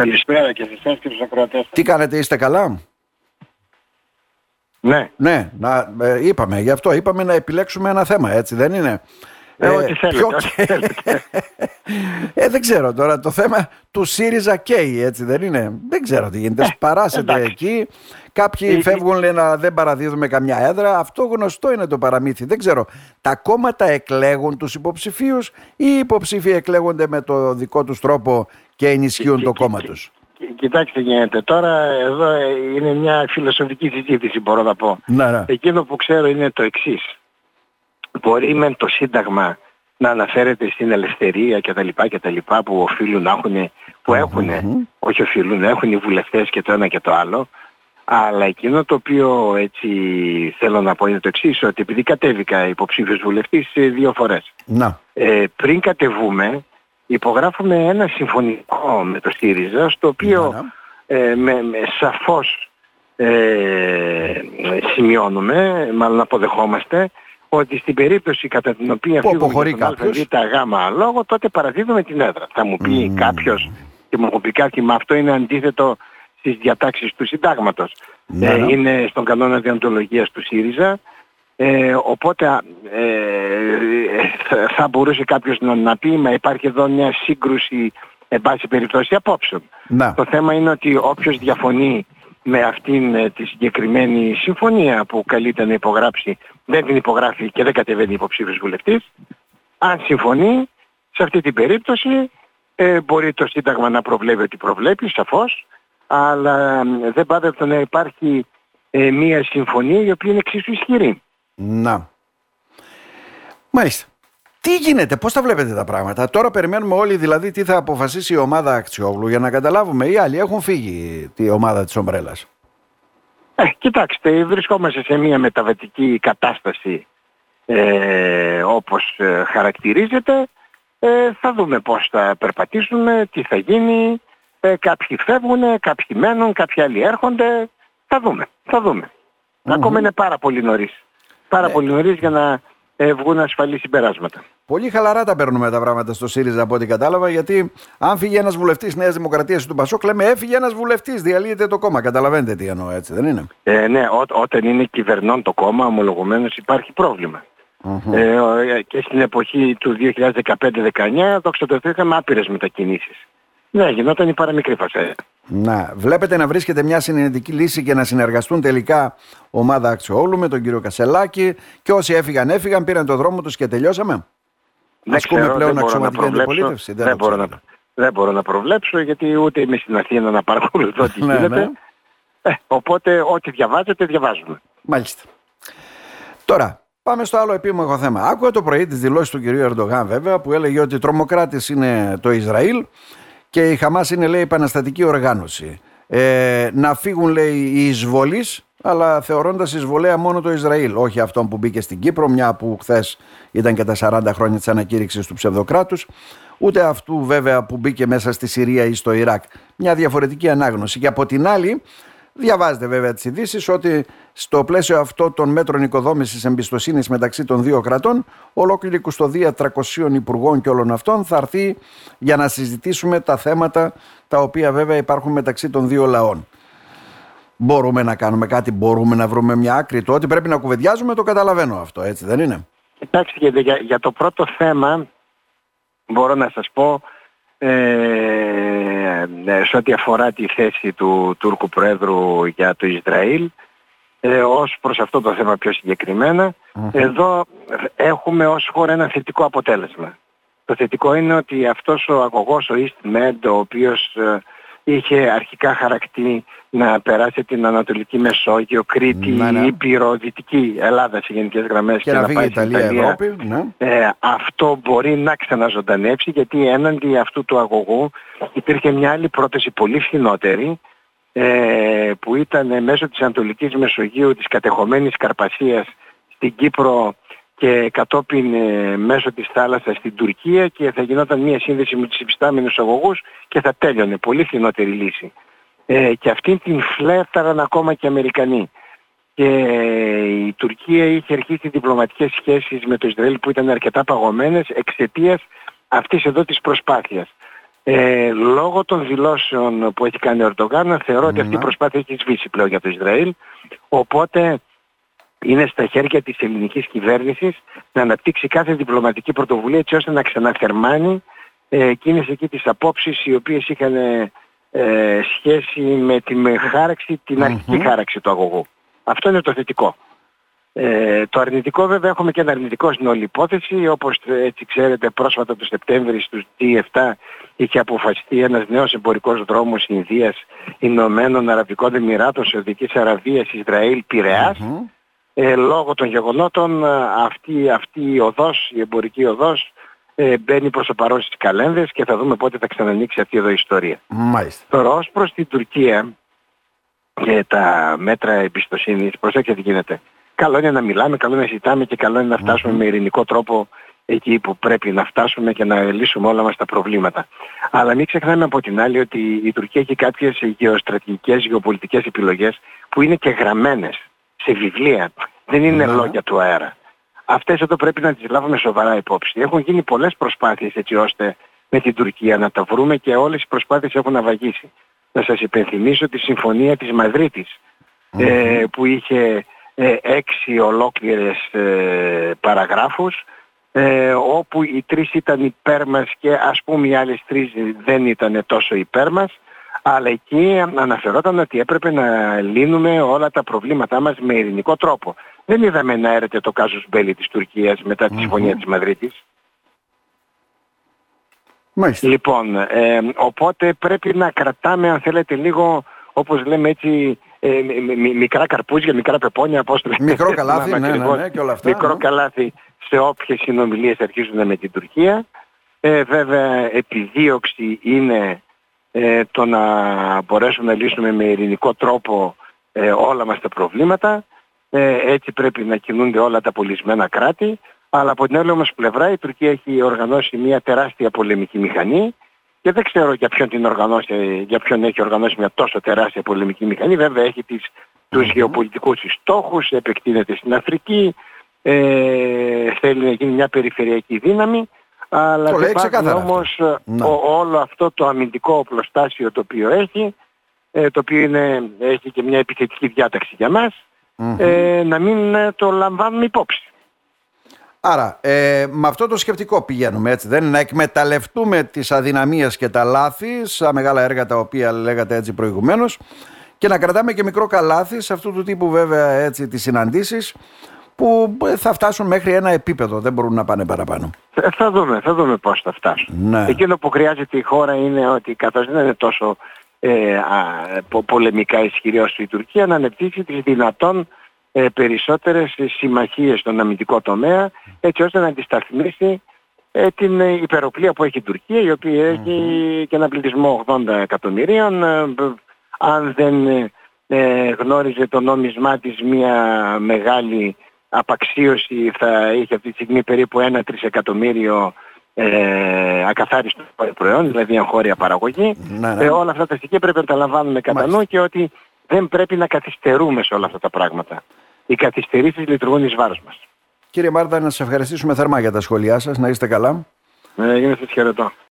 Καλησπέρα και σε εσάς και στους ακροατές. Τι κάνετε, είστε καλά; Ναι. Ναι, να, ε, είπαμε, γι' αυτό είπαμε να επιλέξουμε ένα θέμα, έτσι δεν είναι; Ε, ό,τι θέλετε, ποιο- ό,τι θέλετε. ε, δεν ξέρω τώρα, το θέμα του ΣΥΡΙΖΑ καίει, έτσι δεν είναι; Δεν ξέρω τι γίνεται, σπαράσετε Ε, εντάξει. εκεί. Κάποιοι Ε, φεύγουν, λένε να δεν παραδίδουμε καμιά έδρα. Αυτό γνωστό είναι το παραμύθι. Δεν ξέρω. Τα κόμματα εκλέγουν τους υποψηφίους ή οι υποψήφοι εκλέγονται με το δικό τους τρόπο και ενισχύουν Και- το και- κόμμα και- τους; Ki- Κοιτάξτε τι γίνεται. Τώρα εδώ ε, είναι μια φιλοσοφική συζήτηση μπορώ να πω. Ναι, ναι. Εκείνο που ξέρω είναι το εξής. Μπορεί με το Σύνταγμα να αναφέρεται στην ελευθερία και τα λοιπά και τα λοιπά που οφείλουν να έχουν, που έχουν, όχι οφείλουν, έχουν οι βουλευτές και το ένα και το άλλο. Αλλά εκείνο το οποίο έτσι θέλω να πω είναι το εξής, ότι επειδή κατέβηκα υποψήφιος βουλευτής ε, δύο φορές. Να. Ε, πριν κατεβούμε, υπογράφουμε ένα συμφωνικό με το ΣΥΡΙΖΑ, στο οποίο Ναι, ε, με, με σαφώς ε, σημειώνουμε, μάλλον αποδεχόμαστε, ότι στην περίπτωση κατά την οποία Που φύγουμε αποχωρεί για τον κάποιος. ΑΒ γ λόγο, τότε παραδίδουμε την έδρα. Θα μου πει κάποιος και μου έχουν πει κάποιοι, μα αυτό είναι αντίθετο στις διατάξεις του συντάγματος. Ναι, Ε, ναι. είναι στον κανόνα διοντολογίας του ΣΥΡΙΖΑ. Ε, οπότε ε, θα- θα μπορούσε κάποιος να, να πει μα υπάρχει εδώ μια σύγκρουση εν πάση περιπτώσει απόψεων. Να. Το θέμα είναι ότι όποιος διαφωνεί με αυτήν ε, τη συγκεκριμένη συμφωνία που καλείται να υπογράψει δεν την υπογράφει και δεν κατεβαίνει υποψήφιος βουλευτής. Αν συμφωνεί, σε αυτή την περίπτωση ε, μπορεί το Σύνταγμα να προβλέπει ότι προβλέπει, σαφώς, αλλά ε, δεν πάντα να υπάρχει ε, μία συμφωνία η οποία είναι εξίσου ισχυρή. Να. Μάλιστα. Τι γίνεται, πώς τα βλέπετε τα πράγματα; Τώρα περιμένουμε όλοι δηλαδή τι θα αποφασίσει η ομάδα Αξιόγλου για να καταλάβουμε. Οι άλλοι έχουν φύγει τη ομάδα της Ομπρέλας. Ε, κοιτάξτε, βρισκόμαστε σε μια μεταβατική κατάσταση ε, όπως ε, χαρακτηρίζεται. Ε, θα δούμε πώς θα περπατήσουμε, τι θα γίνει. Ε, κάποιοι φεύγουν, κάποιοι μένουν, κάποιοι άλλοι έρχονται. Θα δούμε, θα δούμε. Ακόμα είναι πάρα πολύ νωρίς. Πάρα Ναι. πολύ νωρίς για να ε, βγουν ασφαλή συμπεράσματα. Πολύ χαλαρά τα παίρνουμε τα πράγματα στο ΣΥΡΙΖΑ από ό,τι κατάλαβα, γιατί αν φύγει ένας βουλευτής Νέας Δημοκρατίας του Πασόκ, λέμε έφυγε ένας βουλευτής, διαλύεται το κόμμα. Καταλαβαίνετε τι εννοώ, έτσι δεν είναι; Ε, ναι, ό, όταν είναι κυβερνών το κόμμα, ομολογουμένως υπάρχει πρόβλημα. Ε, ο- ε, και στην εποχή του 2015-19, δόξα τω Θεώ, είχαμε άπειρες μετακινήσεις. Ναι, γινόταν η παραμικρή φασέα. Να, βλέπετε να βρίσκεται μια συνενετική λύση και να συνεργαστούν τελικά ομάδα Αξιόγλου με τον κύριο Κασελάκη και όσοι έφυγαν, έφυγαν, πήραν το δρόμο τους και τελειώσαμε; Δεν Ασκούμε ξέρω, πλέον δεν μπορώ να αξιωματική προβλέψω. αντιπολίτευση. Δεν, το μπορώ να, ξέρω. δεν μπορώ να προβλέψω γιατί ούτε είμαι στην Αθήνα να παρακολουθώ τι Ναι, γίνεται. ναι. Ε, οπότε ό,τι διαβάζετε διαβάζουμε. Μάλιστα. Τώρα, πάμε στο άλλο επίμαχο θέμα. Άκουγα το πρωί τις δηλώσεις του κυρίου Ερντογάν, βέβαια, που έλεγε ότι τρομοκράτης είναι το Ισραήλ και η Χαμάς είναι, λέει, επαναστατική οργάνωση. Ε, να φύγουν, λέει, οι εισβολείς, αλλά θεωρώντας εισβολέα μόνο το Ισραήλ. Όχι αυτόν που μπήκε στην Κύπρο, μια που χθες ήταν και τα 40 χρόνια της ανακήρυξης του ψευδοκράτους. Ούτε αυτού, βέβαια, που μπήκε μέσα στη Συρία ή στο Ιράκ. Μια διαφορετική ανάγνωση. Και από την άλλη, Διαβάζετε βέβαια τις ειδήσεις ότι στο πλαίσιο αυτό των μέτρων οικοδόμησης εμπιστοσύνης μεταξύ των δύο κρατών, ολόκληρη η κουστοδία 300 υπουργών και όλων αυτών θα έρθει για να συζητήσουμε τα θέματα τα οποία βέβαια υπάρχουν μεταξύ των δύο λαών. Μπορούμε να κάνουμε κάτι, μπορούμε να βρούμε μια άκρη. Το ότι πρέπει να κουβεντιάζουμε το καταλαβαίνω αυτό, έτσι δεν είναι; Κοιτάξτε, για, για, για το πρώτο θέμα μπορώ να σας πω ε, ε, σε ό,τι αφορά τη θέση του Τούρκου Πρόεδρου για το Ισραήλ ε, ως προς αυτό το θέμα πιο συγκεκριμένα εδώ έχουμε ως χώρα ένα θετικό αποτέλεσμα. Το θετικό είναι ότι αυτός ο αγωγός, ο EastMed, ο οποίος ε, είχε αρχικά χαρακτή να περάσει την Ανατολική Μεσόγειο, Κρήτη, Ναι, ναι. Ήπειρο, Δυτική Ελλάδα σε γενικές γραμμές Και να φύγει η πάει στην Ιταλία, Ευρώπη. Ναι. ε, αυτό μπορεί να ξαναζωντανέψει γιατί έναντι αυτού του αγωγού υπήρχε μια άλλη πρόταση πολύ φθηνότερη ε, που ήταν μέσω της Ανατολικής Μεσογείου της κατεχομένης Καρπασίας στην Κύπρο και κατόπιν ε, μέσω της θάλασσας στην Τουρκία και θα γινόταν μια σύνδεση με τους υφιστάμενους αγωγούς και θα τέλειωνε. Πολύ φθηνότερη λύση. Ε, και αυτήν την φλέφταραν ακόμα και οι Αμερικανοί και η Τουρκία είχε αρχίσει διπλωματικές σχέσεις με το Ισραήλ που ήταν αρκετά παγωμένες εξαιτίας αυτής εδώ της προσπάθειας. Ε, λόγω των δηλώσεων που έχει κάνει ο Ερντογάν θεωρώ ότι αυτή η προσπάθεια έχει σβήσει πλέον για το Ισραήλ οπότε είναι στα χέρια της ελληνικής κυβέρνησης να αναπτύξει κάθε διπλωματική πρωτοβουλία έτσι ώστε να ξαναθερμάνει ε, εκείνες εκεί τις απόψεις οι οποίες είχαν ε, σχέση με την χάραξη, την αρχική χάραξη του αγωγού. Αυτό είναι το θετικό. Ε, το αρνητικό βέβαια έχουμε και ένα αρνητικό στην όλη υπόθεση όπως έτσι ξέρετε πρόσφατα το Σεπτέμβρη στους D7 είχε αποφασιστεί ένας νέος εμπορικός δρόμος Ινδίας Ηνωμένων Αραβικών Εμμυράτων Σαουδικής Αραβίας Ισραήλ ε, λόγω των γεγονότων αυτή, αυτή η οδός, η εμπορική οδός ε, μπαίνει προς το παρόν στις καλένδες και θα δούμε πότε θα ξανανοίξει αυτή εδώ η ιστορία. Μάλιστα. Τώρα ως προς την Τουρκία και τα μέτρα εμπιστοσύνης, προσέξτε τι γίνεται. Καλό είναι να μιλάμε, καλό είναι να ζητάμε και καλό είναι να φτασουμε με ειρηνικό τρόπο εκεί που πρέπει να φτάσουμε και να λύσουμε όλα μας τα προβλήματα. Αλλά μην ξεχνάμε από την άλλη ότι η Τουρκία έχει κάποιες γεωστρατηγικές, γεωπολιτικές επιλογές που είναι και γραμμένες σε βιβλία. Δεν είναι λόγια του αέρα. Αυτές εδώ πρέπει να τις λάβουμε σοβαρά υπόψη. Έχουν γίνει πολλές προσπάθειες έτσι ώστε με την Τουρκία να τα βρούμε και όλες οι προσπάθειες έχουν αβαγίσει. Να σας υπενθυμίσω τη συμφωνία της μαδριτης ε, που είχε ε, έξι ολόκληρες ε, παραγράφους ε, όπου οι τρεις ήταν υπέρ μας και ας πούμε οι άλλες τρεις δεν ήταν τόσο υπέρ μας αλλά εκεί αναφερόταν ότι έπρεπε να λύνουμε όλα τα προβλήματά μας με ειρηνικό τρόπο. Δεν είδαμε να έρεται το κάζους μπέλη της Τουρκίας μετά τη συμφωνία της Μαδρίτης. Μάλιστα. Λοιπόν, ε, οπότε πρέπει να κρατάμε αν θέλετε λίγο όπως λέμε έτσι ε, μικρά καρπούζια, μικρά πεπόνια, πώς το λέμε. Μικρό καλάθι, ναι, ναι, ναι, και όλα αυτά. Μικρό ναι. καλάθι σε όποιες συνομιλίες αρχίζουν με την Τουρκία. Ε, βέβαια επιδίωξη είναι ε, το να μπορέσουμε να λύσουμε με ειρηνικό τρόπο ε, όλα μας τα προβλήματα. Ε, έτσι πρέπει να κινούνται όλα τα πολισμένα κράτη. Αλλά από την άλλη όμως πλευρά η Τουρκία έχει οργανώσει μια τεράστια πολεμική μηχανή και δεν ξέρω για ποιον, την οργανώσει, για ποιον έχει οργανώσει μια τόσο τεράστια πολεμική μηχανή. Βέβαια έχει τις, τους γεωπολιτικούς στόχους, επεκτείνεται στην Αφρική, ε, θέλει να γίνει μια περιφερειακή δύναμη. Αλλά δεν υπάρχει όμως ναι. όλο αυτό το αμυντικό οπλοστάσιο το οποίο έχει, ε, το οποίο είναι, έχει και μια επιθετική διάταξη για μας, ε, να μην ε, το λαμβάνουμε υπόψη. Άρα, ε, με αυτό το σκεπτικό πηγαίνουμε έτσι, δεν είναι να εκμεταλλευτούμε τις αδυναμίες και τα λάθη στα μεγάλα έργα τα οποία λέγατε έτσι προηγουμένως και να κρατάμε και μικρό καλάθι σε αυτού του τύπου βέβαια έτσι τις συναντήσεις που θα φτάσουν μέχρι ένα επίπεδο, δεν μπορούν να πάνε παραπάνω. Ε, θα δούμε, θα δούμε πώς θα φτάσουν. Ναι. Εκείνο που χρειάζεται η χώρα είναι ότι καθώς δεν είναι τόσο ε, α, πολεμικά ισχυρή όσο η Τουρκία να ανεπτύσσει τις δυνατόν ε, περισσότερες συμμαχίες στον αμυντικό τομέα έτσι ώστε να αντισταθμίσει ε, την υπεροπλία που έχει η Τουρκία η οποία έχει και ένα πληθυσμό 80 εκατομμυρίων ε, αν δεν ε, γνώριζε το νόμισμά της μια μεγάλη απαξίωση θα είχε αυτή τη στιγμή περίπου ένα τρισεκατομμύριο ε, ακαθάριστο προϊόν, δηλαδή εγχώρια παραγωγή. Ναι, ναι. Ε, όλα αυτά τα στοιχεία πρέπει να τα λαμβάνουμε κατά νου και ότι δεν πρέπει να καθυστερούμε σε όλα αυτά τα πράγματα. Οι καθυστερήσεις λειτουργούν εις βάρος μας. Κύριε Μάρτα, να σας ευχαριστήσουμε θερμά για τα σχόλιά σας. Να είστε καλά. Ε, γίνεστε χαιρετώ.